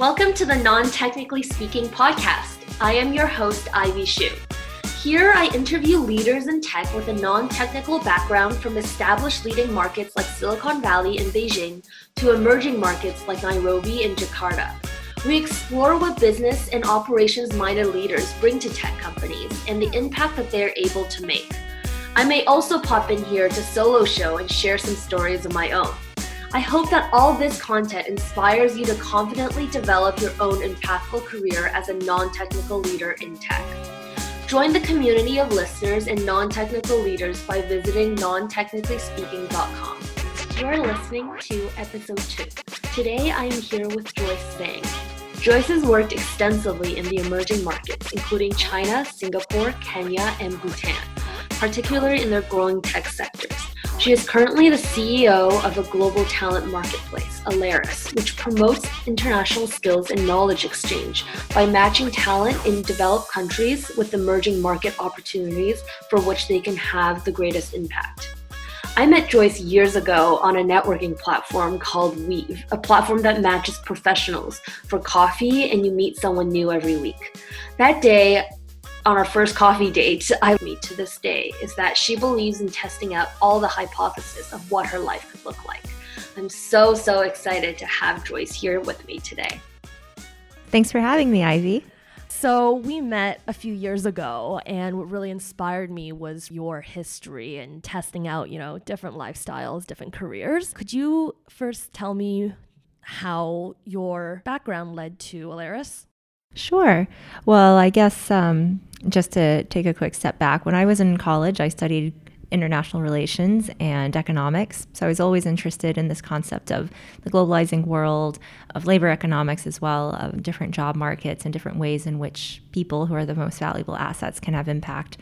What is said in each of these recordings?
Welcome to the Non Technically Speaking podcast. I am your host, Ivy Xu. Here, I interview leaders in tech with a non technical background from established leading markets like Silicon Valley and Beijing to emerging markets like Nairobi and Jakarta. We explore what business and operations minded leaders bring to tech companies and the impact that they're able to make. I may also pop in here to solo show and share some stories of my own. I hope that all this content inspires you to confidently develop your own impactful career as a non technical leader in tech. Join the community of listeners and non technical leaders by visiting nontechnicallyspeaking.com. You are listening to episode 2. Today I am here with Joyce Zhang. Joyce has worked extensively in the emerging markets, including China, Singapore, Kenya, and Bhutan, particularly in their growing tech sectors. She is currently the CEO of a global talent marketplace, Alariss, which promotes international skills and knowledge exchange by matching talent in developed countries with emerging market opportunities for which they can have the greatest impact. I met Joyce years ago on a networking platform called Weave, a platform that matches professionals for coffee and you meet someone new every week. That day, on our first coffee date, I meet to this day is that she believes in testing out all the hypotheses of what her life could look like. I'm so, so excited to have Joyce here with me today. Thanks for having me, Ivy. So, we met a few years ago, and what really inspired me was your history and testing out, you know, different lifestyles, different careers. Could you first tell me how your background led to Alariss? Sure. Well, I guess um, just to take a quick step back, when I was in college, I studied international relations and economics. So I was always interested in this concept of the globalizing world, of labor economics as well, of different job markets and different ways in which people who are the most valuable assets can have impact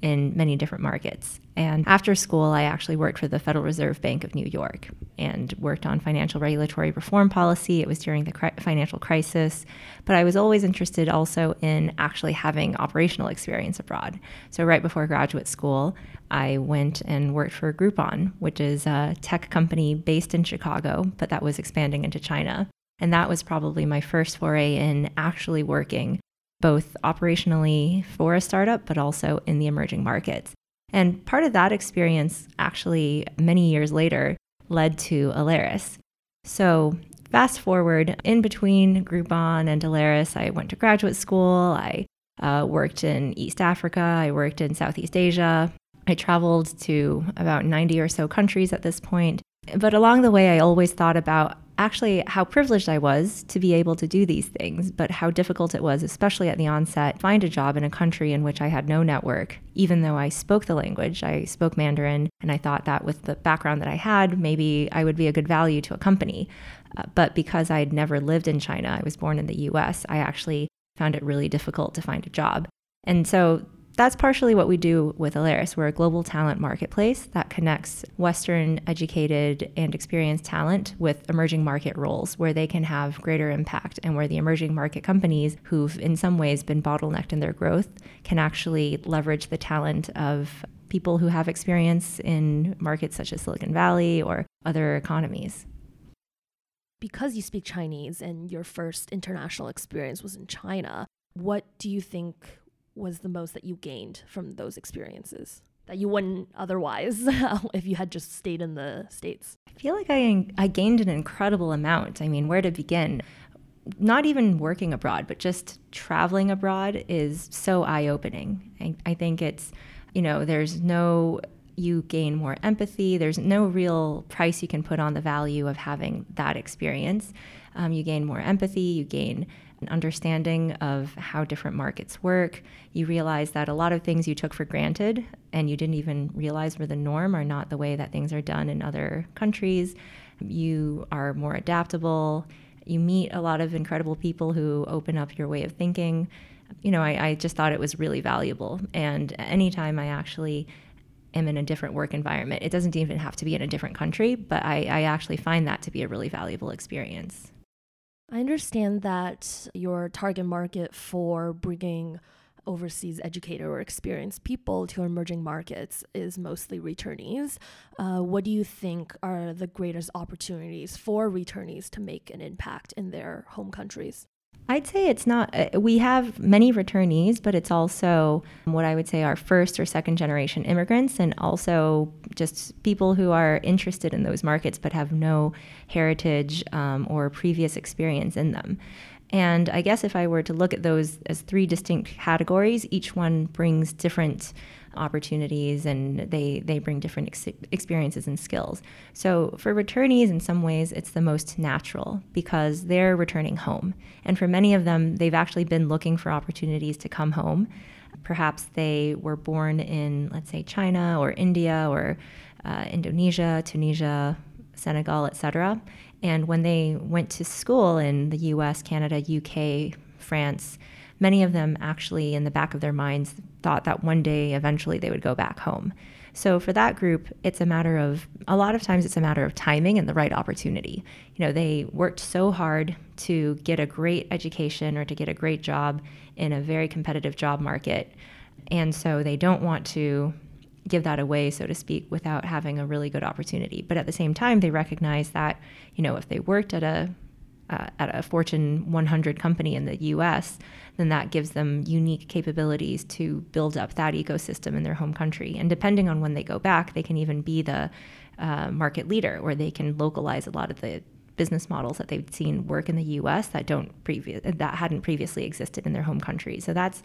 in many different markets. And after school, I actually worked for the Federal Reserve Bank of New York and worked on financial regulatory reform policy. It was during the cri- financial crisis, but I was always interested also in actually having operational experience abroad. So, right before graduate school, I went and worked for Groupon, which is a tech company based in Chicago, but that was expanding into China. And that was probably my first foray in actually working both operationally for a startup, but also in the emerging markets. And part of that experience, actually, many years later, led to Alariss. So, fast forward in between Groupon and Alariss, I went to graduate school. I uh, worked in East Africa. I worked in Southeast Asia. I traveled to about 90 or so countries at this point. But along the way, I always thought about actually how privileged I was to be able to do these things, but how difficult it was, especially at the onset, find a job in a country in which I had no network, even though I spoke the language. I spoke Mandarin, and I thought that with the background that I had, maybe I would be a good value to a company. Uh, but because I had never lived in China, I was born in the US, I actually found it really difficult to find a job. And so that's partially what we do with Alariss. We're a global talent marketplace that connects Western educated and experienced talent with emerging market roles where they can have greater impact and where the emerging market companies who've in some ways been bottlenecked in their growth can actually leverage the talent of people who have experience in markets such as Silicon Valley or other economies. Because you speak Chinese and your first international experience was in China, what do you think was the most that you gained from those experiences that you wouldn't otherwise if you had just stayed in the states? I feel like I I gained an incredible amount. I mean, where to begin? Not even working abroad, but just traveling abroad is so eye-opening. I, I think it's, you know, there's no you gain more empathy. There's no real price you can put on the value of having that experience. Um, you gain more empathy, you gain an understanding of how different markets work. You realize that a lot of things you took for granted and you didn't even realize were the norm are not the way that things are done in other countries. You are more adaptable. You meet a lot of incredible people who open up your way of thinking. You know, I, I just thought it was really valuable. And anytime I actually am in a different work environment, it doesn't even have to be in a different country, but I, I actually find that to be a really valuable experience. I understand that your target market for bringing overseas educated or experienced people to emerging markets is mostly returnees. Uh, what do you think are the greatest opportunities for returnees to make an impact in their home countries? I'd say it's not, uh, we have many returnees, but it's also what I would say are first or second generation immigrants, and also just people who are interested in those markets but have no heritage um, or previous experience in them. And I guess if I were to look at those as three distinct categories, each one brings different opportunities and they, they bring different ex- experiences and skills. So for returnees, in some ways, it's the most natural because they're returning home. And for many of them, they've actually been looking for opportunities to come home. Perhaps they were born in, let's say, China or India or uh, Indonesia, Tunisia, Senegal, etc. And when they went to school in the US, Canada, UK, France, many of them actually, in the back of their minds, thought that one day eventually they would go back home. So for that group, it's a matter of, a lot of times, it's a matter of timing and the right opportunity. You know, they worked so hard to get a great education or to get a great job in a very competitive job market. And so they don't want to give that away, so to speak, without having a really good opportunity. But at the same time, they recognize that, you know, if they worked at a uh, at a Fortune 100 company in the US, then that gives them unique capabilities to build up that ecosystem in their home country. And depending on when they go back, they can even be the uh, market leader, or they can localize a lot of the business models that they've seen work in the U.S. that don't previous that hadn't previously existed in their home country. So that's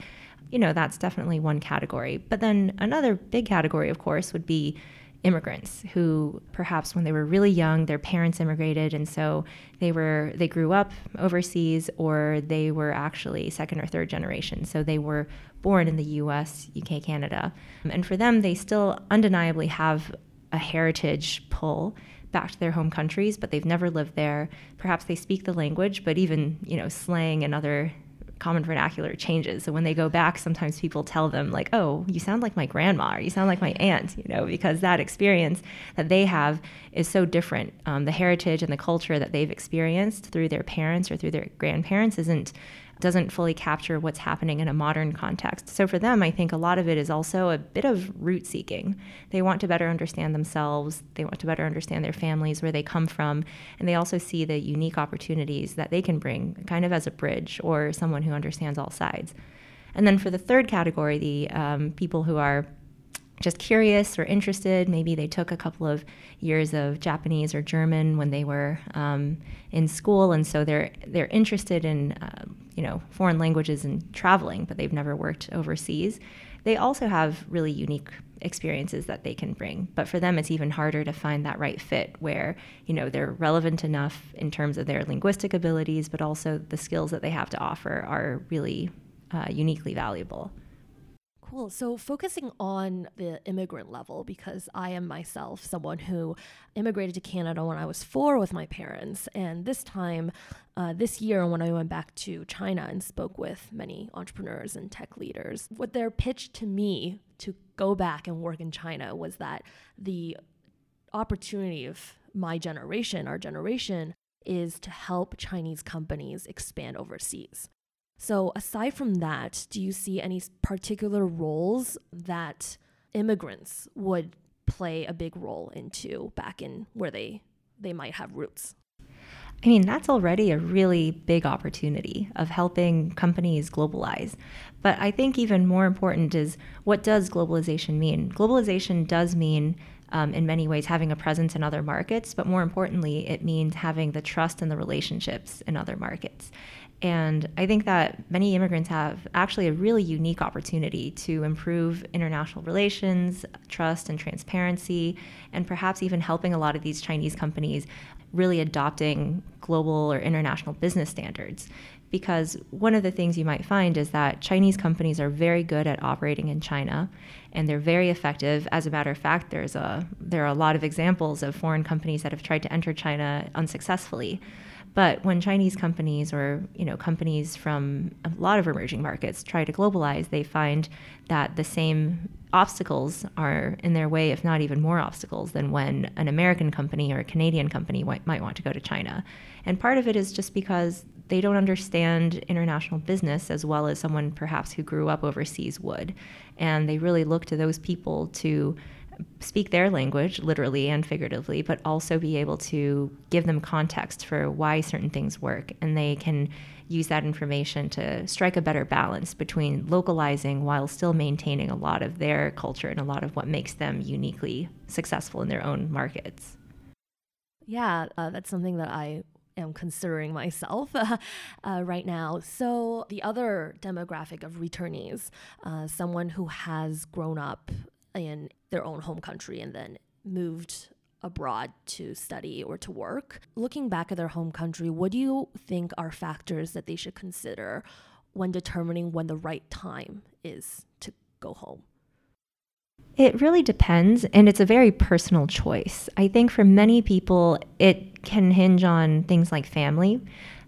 you know, that's definitely one category. But then another big category, of course, would be immigrants who perhaps when they were really young their parents immigrated and so they were they grew up overseas or they were actually second or third generation so they were born in the US, UK, Canada. And for them they still undeniably have a heritage pull back to their home countries but they've never lived there. Perhaps they speak the language but even, you know, slang and other common vernacular changes. So when they go back, sometimes people tell them, like, oh, you sound like my grandma or you sound like my aunt, you know, because that experience that they have is so different. Um, the heritage and the culture that they've experienced through their parents or through their grandparents isn't doesn't fully capture what's happening in a modern context. So for them, I think a lot of it is also a bit of root seeking. They want to better understand themselves, they want to better understand their families, where they come from, and they also see the unique opportunities that they can bring kind of as a bridge or someone who understands all sides. And then for the third category, the um, people who are just curious or interested. Maybe they took a couple of years of Japanese or German when they were um, in school, and so they're they're interested in uh, you know, foreign languages and traveling, but they've never worked overseas, they also have really unique experiences that they can bring. But for them, it's even harder to find that right fit where, you know, they're relevant enough in terms of their linguistic abilities, but also the skills that they have to offer are really uh, uniquely valuable. Cool. So, focusing on the immigrant level, because I am myself someone who immigrated to Canada when I was four with my parents. And this time, uh, this year, when I went back to China and spoke with many entrepreneurs and tech leaders, what their pitch to me to go back and work in China was that the opportunity of my generation, our generation, is to help Chinese companies expand overseas. So, aside from that, do you see any particular roles that immigrants would play a big role into back in where they they might have roots? I mean, that's already a really big opportunity of helping companies globalize. But I think even more important is what does globalization mean? Globalization does mean um, in many ways having a presence in other markets, but more importantly, it means having the trust and the relationships in other markets. And I think that many immigrants have actually a really unique opportunity to improve international relations, trust, and transparency, and perhaps even helping a lot of these Chinese companies really adopting global or international business standards. Because one of the things you might find is that Chinese companies are very good at operating in China and they're very effective. As a matter of fact, there's a, there are a lot of examples of foreign companies that have tried to enter China unsuccessfully But when Chinese companies or you know companies from a lot of emerging markets try to globalize, they find that the same obstacles are in their way, if not even more obstacles than when an American company or a Canadian company might, want to go to China. And part of it is just because they don't understand international business as well as someone perhaps who grew up overseas would. And they really look to those people to speak their language, literally and figuratively, but also be able to give them context for why certain things work. And they can use that information to strike a better balance between localizing while still maintaining a lot of their culture and a lot of what makes them uniquely successful in their own markets. Yeah, uh, that's something that I am considering myself uh, uh, right now. So, the other demographic of returnees, uh, someone who has grown up in their own home country and then moved abroad to study or to work. Looking back at their home country, what do you think are factors that they should consider when determining when the right time is to go home? It really depends, and it's a very personal choice. I think for many people, it can hinge on things like family.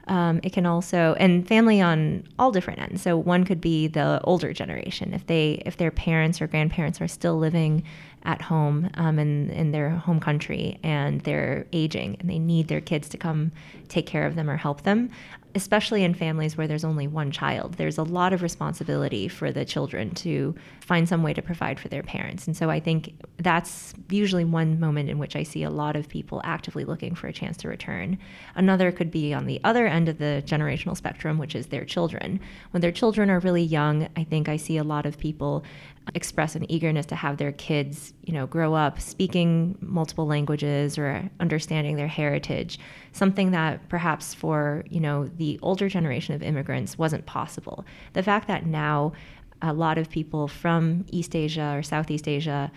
Um, it can also and family on all different ends. So one could be the older generation if they if their parents or grandparents are still living at home um, in in their home country and they're aging and they need their kids to come take care of them or help them especially in families where there's only one child, there's a lot of responsibility for the children to find some way to provide for their parents. And so I think that's usually one moment in which I see a lot of people actively looking for a chance to return. Another could be on the other end of the generational spectrum, which is their children. When their children are really young, I think I see a lot of people express an eagerness to have their kids, you know, grow up speaking multiple languages or understanding their heritage, something that perhaps for, you know, the older generation of immigrants wasn't possible. The fact that now a lot of people from East Asia or Southeast Asia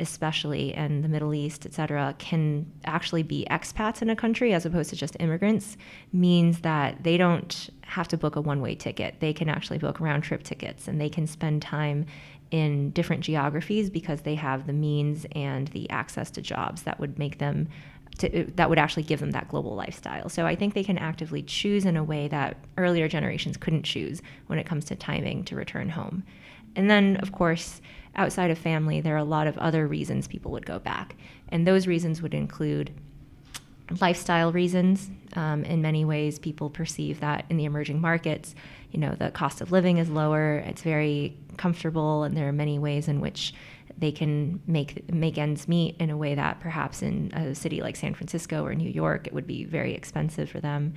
especially and the Middle East, et cetera, can actually be expats in a country as opposed to just immigrants means that they don't have to book a one way ticket. They can actually book round trip tickets and they can spend time in different geographies because they have the means and the access to jobs that would make them to, that would actually give them that global lifestyle. So I think they can actively choose in a way that earlier generations couldn't choose when it comes to timing to return home. And then, of course, outside of family, there are a lot of other reasons people would go back. And those reasons would include lifestyle reasons. Um, in many ways, people perceive that in the emerging markets, you know, the cost of living is lower, it's very comfortable, and there are many ways in which they can make make ends meet in a way that perhaps in a city like San Francisco or New York, it would be very expensive for them.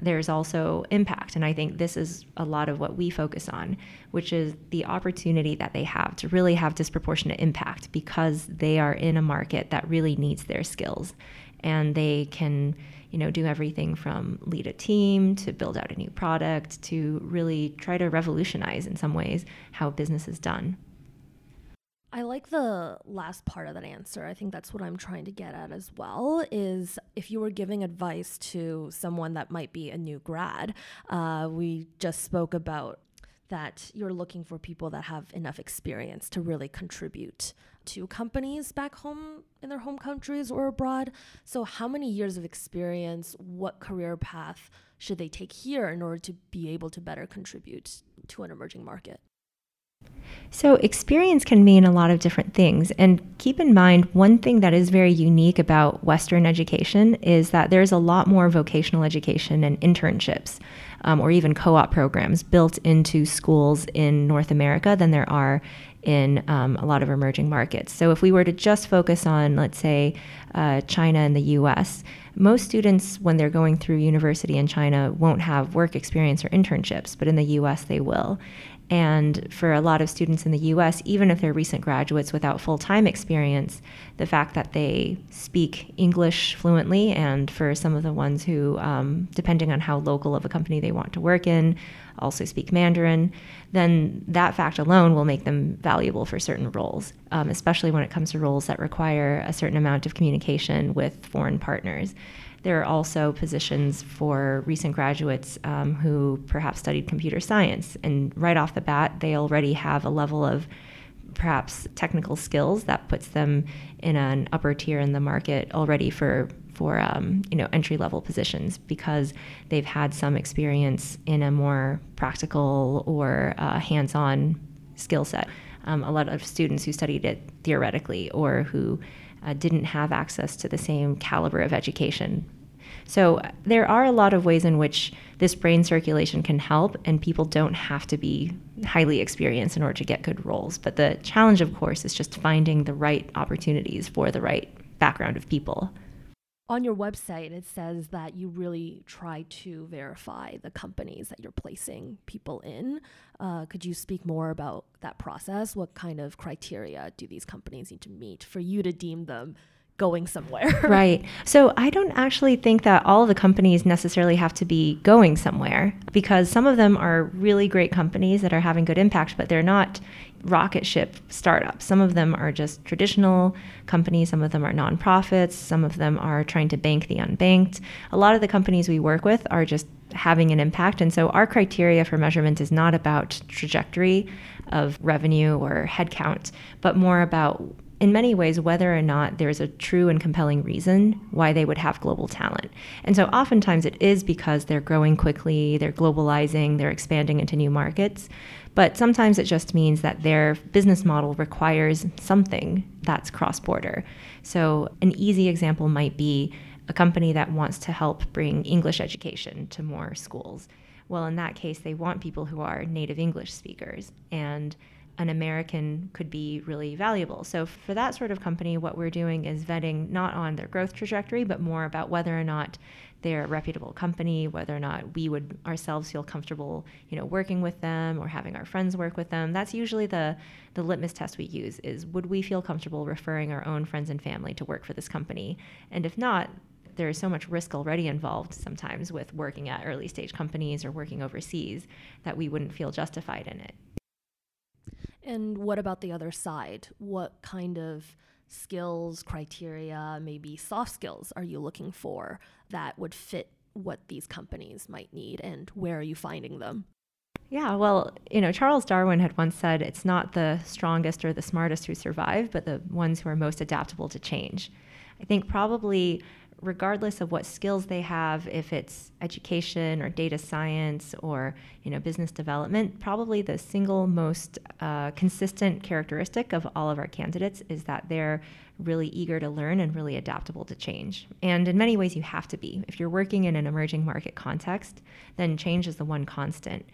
There's also impact, and I think this is a lot of what we focus on, which is the opportunity that they have to really have disproportionate impact because they are in a market that really needs their skills and they can you know do everything from lead a team to build out a new product to really try to revolutionize in some ways how business is done I like the last part of that answer. I think that's what I'm trying to get at as well. Is if you were giving advice to someone that might be a new grad, uh, we just spoke about that you're looking for people that have enough experience to really contribute to companies back home in their home countries or abroad. So, how many years of experience, what career path should they take here in order to be able to better contribute to an emerging market? So, experience can mean a lot of different things. And keep in mind, one thing that is very unique about Western education is that there's a lot more vocational education and internships um, or even co op programs built into schools in North America than there are in um, a lot of emerging markets. So, if we were to just focus on, let's say, uh, China and the US, most students, when they're going through university in China, won't have work experience or internships, but in the US, they will. And for a lot of students in the US, even if they're recent graduates without full time experience, the fact that they speak English fluently, and for some of the ones who, um, depending on how local of a company they want to work in, also speak Mandarin, then that fact alone will make them valuable for certain roles, um, especially when it comes to roles that require a certain amount of communication with foreign partners. There are also positions for recent graduates um, who perhaps studied computer science, and right off the bat, they already have a level of perhaps technical skills that puts them in an upper tier in the market already for for um, you know entry level positions because they've had some experience in a more practical or uh, hands on skill set. Um, a lot of students who studied it theoretically or who uh, didn't have access to the same caliber of education. So there are a lot of ways in which this brain circulation can help, and people don't have to be highly experienced in order to get good roles. But the challenge, of course, is just finding the right opportunities for the right background of people. On your website, it says that you really try to verify the companies that you're placing people in. Uh, could you speak more about that process? What kind of criteria do these companies need to meet for you to deem them going somewhere. right. So I don't actually think that all the companies necessarily have to be going somewhere because some of them are really great companies that are having good impact, but they're not rocket ship startups. Some of them are just traditional companies, some of them are nonprofits, some of them are trying to bank the unbanked. A lot of the companies we work with are just having an impact. And so our criteria for measurement is not about trajectory of revenue or headcount, but more about in many ways whether or not there's a true and compelling reason why they would have global talent. And so oftentimes it is because they're growing quickly, they're globalizing, they're expanding into new markets. But sometimes it just means that their business model requires something that's cross border. So, an easy example might be a company that wants to help bring English education to more schools. Well, in that case, they want people who are native English speakers. And an American could be really valuable. So, for that sort of company, what we're doing is vetting not on their growth trajectory, but more about whether or not they're a reputable company, whether or not we would ourselves feel comfortable, you know, working with them or having our friends work with them. That's usually the the litmus test we use is would we feel comfortable referring our own friends and family to work for this company? And if not, there is so much risk already involved sometimes with working at early stage companies or working overseas that we wouldn't feel justified in it. And what about the other side? What kind of skills, criteria, maybe soft skills are you looking for that would fit what these companies might need and where are you finding them? Yeah, well, you know, Charles Darwin had once said it's not the strongest or the smartest who survive, but the ones who are most adaptable to change. I think probably regardless of what skills they have, if it's education or data science or you know business development, probably the single most uh, consistent characteristic of all of our candidates is that they're really eager to learn and really adaptable to change. And in many ways, you have to be. If you're working in an emerging market context, then change is the one constant.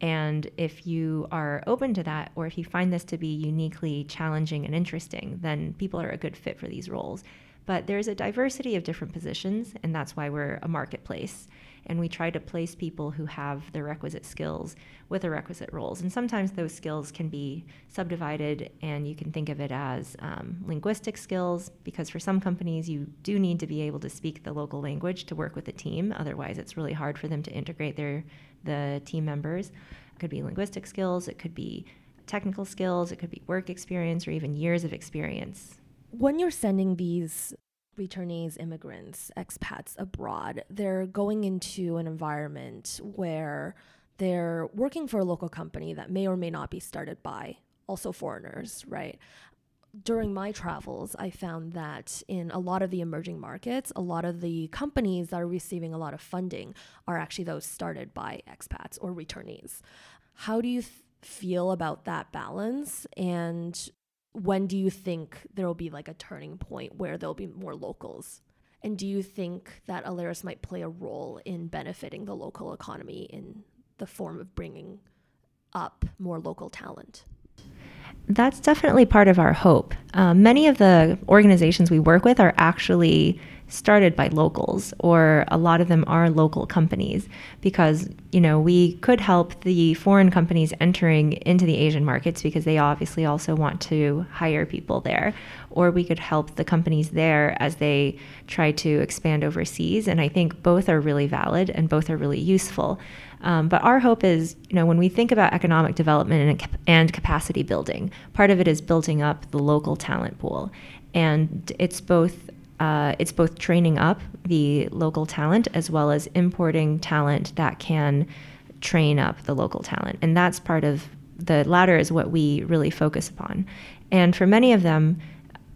And if you are open to that, or if you find this to be uniquely challenging and interesting, then people are a good fit for these roles. But there's a diversity of different positions, and that's why we're a marketplace. And we try to place people who have the requisite skills with the requisite roles. And sometimes those skills can be subdivided, and you can think of it as um, linguistic skills, because for some companies, you do need to be able to speak the local language to work with the team. Otherwise, it's really hard for them to integrate their the team members. It could be linguistic skills, it could be technical skills, it could be work experience, or even years of experience when you're sending these returnees, immigrants, expats abroad, they're going into an environment where they're working for a local company that may or may not be started by also foreigners, right? During my travels, I found that in a lot of the emerging markets, a lot of the companies that are receiving a lot of funding are actually those started by expats or returnees. How do you th- feel about that balance? And when do you think there will be like a turning point where there'll be more locals? And do you think that Alariss might play a role in benefiting the local economy in the form of bringing up more local talent? That's definitely part of our hope. Uh, many of the organizations we work with are actually started by locals or a lot of them are local companies because you know we could help the foreign companies entering into the Asian markets because they obviously also want to hire people there. Or we could help the companies there as they try to expand overseas and I think both are really valid and both are really useful. Um, but our hope is, you know, when we think about economic development and, and capacity building, part of it is building up the local talent pool, and it's both uh, it's both training up the local talent as well as importing talent that can train up the local talent. And that's part of the latter is what we really focus upon. And for many of them,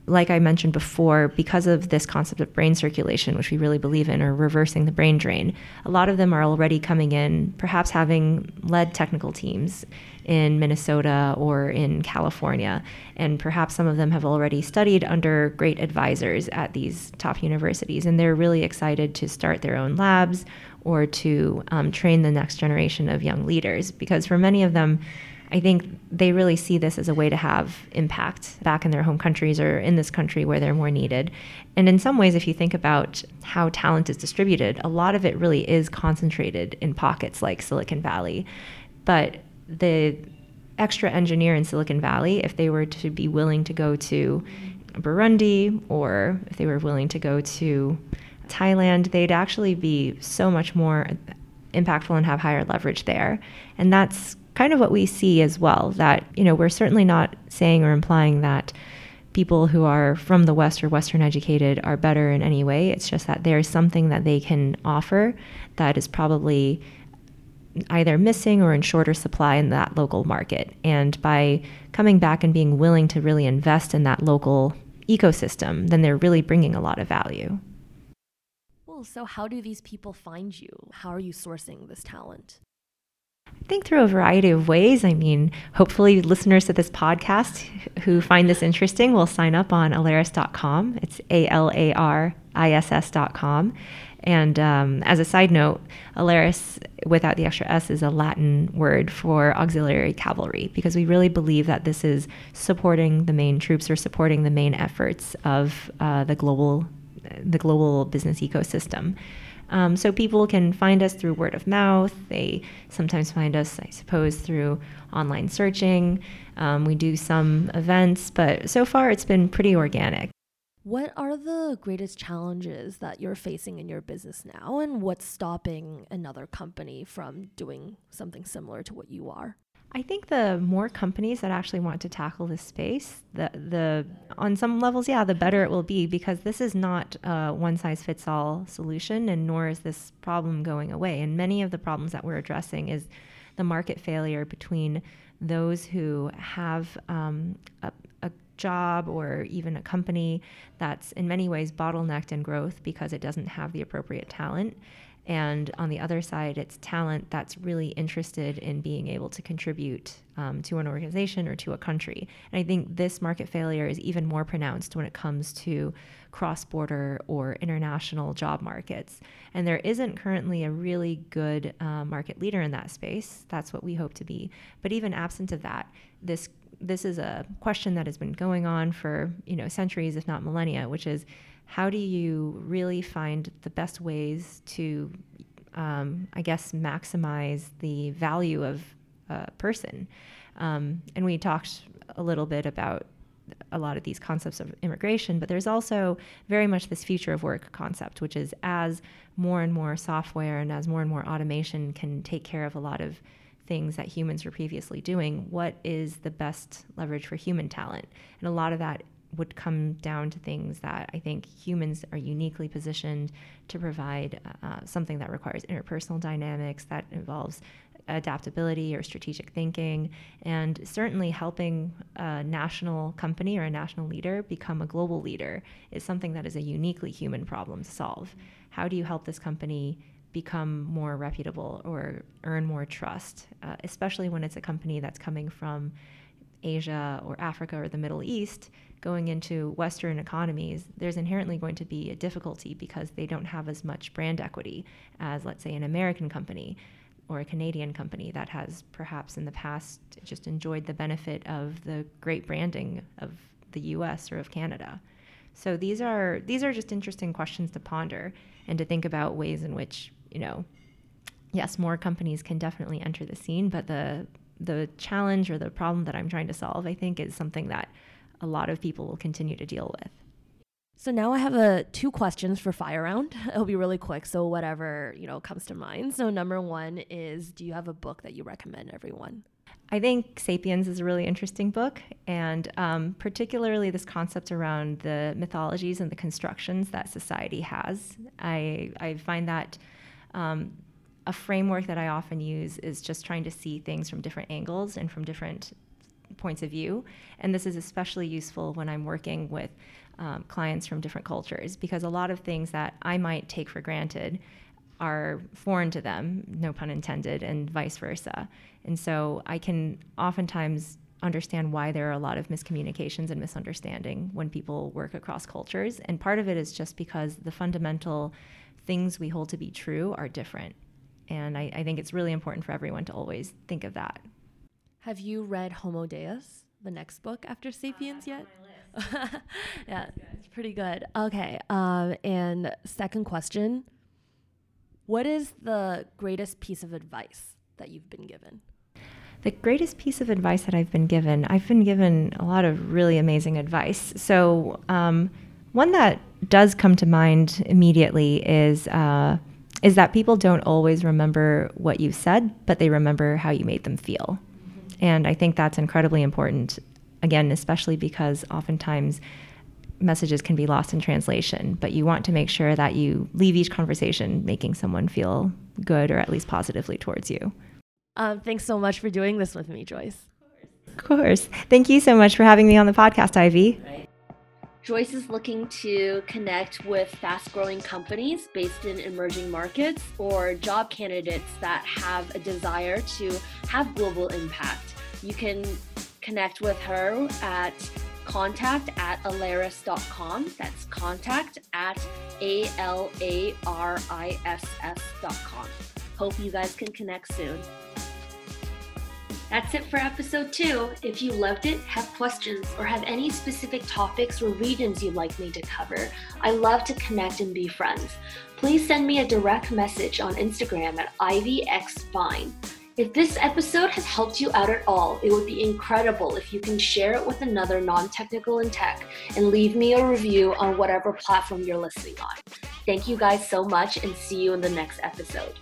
like I mentioned before, because of this concept of brain circulation, which we really believe in, or reversing the brain drain, a lot of them are already coming in, perhaps having led technical teams in Minnesota or in California. And perhaps some of them have already studied under great advisors at these top universities. And they're really excited to start their own labs or to um, train the next generation of young leaders. Because for many of them, I think they really see this as a way to have impact back in their home countries or in this country where they're more needed. And in some ways, if you think about how talent is distributed, a lot of it really is concentrated in pockets like Silicon Valley. But the extra engineer in Silicon Valley, if they were to be willing to go to Burundi or if they were willing to go to Thailand, they'd actually be so much more impactful and have higher leverage there. And that's kind of what we see as well that, you know, we're certainly not saying or implying that people who are from the West or Western educated are better in any way. It's just that there's something that they can offer that is probably either missing or in shorter supply in that local market. And by coming back and being willing to really invest in that local ecosystem, then they're really bringing a lot of value. Well, so how do these people find you? How are you sourcing this talent? Think through a variety of ways. I mean, hopefully, listeners to this podcast who find this interesting will sign up on alariss.com. It's A L A R I S S.com. And um, as a side note, Alaris, without the extra S, is a Latin word for auxiliary cavalry because we really believe that this is supporting the main troops or supporting the main efforts of uh, the global, the global business ecosystem. Um, so people can find us through word of mouth. They sometimes find us, I suppose, through online searching. Um, we do some events, but so far it's been pretty organic. What are the greatest challenges that you're facing in your business now, and what's stopping another company from doing something similar to what you are? I think the more companies that actually want to tackle this space, the the on some levels, yeah, the better it will be because this is not a one size fits all solution, and nor is this problem going away. And many of the problems that we're addressing is the market failure between those who have um, a, a job or even a company that's in many ways bottlenecked in growth because it doesn't have the appropriate talent and on the other side, it's talent that's really interested in being able to contribute um, to an organization or to a country. And I think this market failure is even more pronounced when it comes to cross border or international job markets. And there isn't currently a really good uh, market leader in that space. That's what we hope to be. But even absent of that, this this is a question that has been going on for you know centuries, if not millennia, which is how do you really find the best ways to, um, I guess, maximize the value of a person? Um, and we talked a little bit about a lot of these concepts of immigration, but there's also very much this future of work concept, which is as more and more software and as more and more automation can take care of a lot of things that humans were previously doing, what is the best leverage for human talent? And a lot of that would come down to things that I think humans are uniquely positioned to provide uh, something that requires interpersonal dynamics, that involves adaptability or strategic thinking, and certainly helping a national company or a national leader become a global leader is something that is a uniquely human problem to solve. How do you help this company? become more reputable or earn more trust, uh, especially when it's a company that's coming from Asia or Africa or the Middle East going into Western economies, there's inherently going to be a difficulty because they don't have as much brand equity as, let's say, an American company or a Canadian company that has perhaps in the past just enjoyed the benefit of the great branding of the US or of Canada. So these are these are just interesting questions to ponder and to think about ways in which, you know, yes, more companies can definitely enter the scene, but the the challenge or the problem that I'm trying to solve, I think, is something that a lot of people will continue to deal with. So now I have a two questions for fire round. It'll be really quick, so whatever you know comes to mind. So number one is, do you have a book that you recommend everyone? I think *Sapiens* is a really interesting book, and um, particularly this concept around the mythologies and the constructions that society has. I I find that. Um, a framework that I often use is just trying to see things from different angles and from different points of view. And this is especially useful when I'm working with um, clients from different cultures because a lot of things that I might take for granted are foreign to them, no pun intended, and vice versa. And so I can oftentimes understand why there are a lot of miscommunications and misunderstanding when people work across cultures. And part of it is just because the fundamental things we hold to be true are different. And I, I think it's really important for everyone to always think of that. Have you read Homo Deus, the next book after Sapiens, yet? yeah, it's pretty good. Okay. Um, and second question What is the greatest piece of advice that you've been given? The greatest piece of advice that I've been given, I've been given a lot of really amazing advice. So, um, one that does come to mind immediately is uh, is that people don't always remember what you said, but they remember how you made them feel. Mm-hmm. And I think that's incredibly important. Again, especially because oftentimes messages can be lost in translation, but you want to make sure that you leave each conversation making someone feel good or at least positively towards you. Um, thanks so much for doing this with me, Joyce. Of course. Thank you so much for having me on the podcast, Ivy. Joyce is looking to connect with fast growing companies based in emerging markets or job candidates that have a desire to have global impact. You can connect with her at contact at alariss.com. That's contact at A L A R I S S.com. Hope you guys can connect soon. That's it for episode two. If you loved it, have questions, or have any specific topics or regions you'd like me to cover, I love to connect and be friends. Please send me a direct message on Instagram at ivyxvine. If this episode has helped you out at all, it would be incredible if you can share it with another non technical in tech and leave me a review on whatever platform you're listening on. Thank you guys so much and see you in the next episode.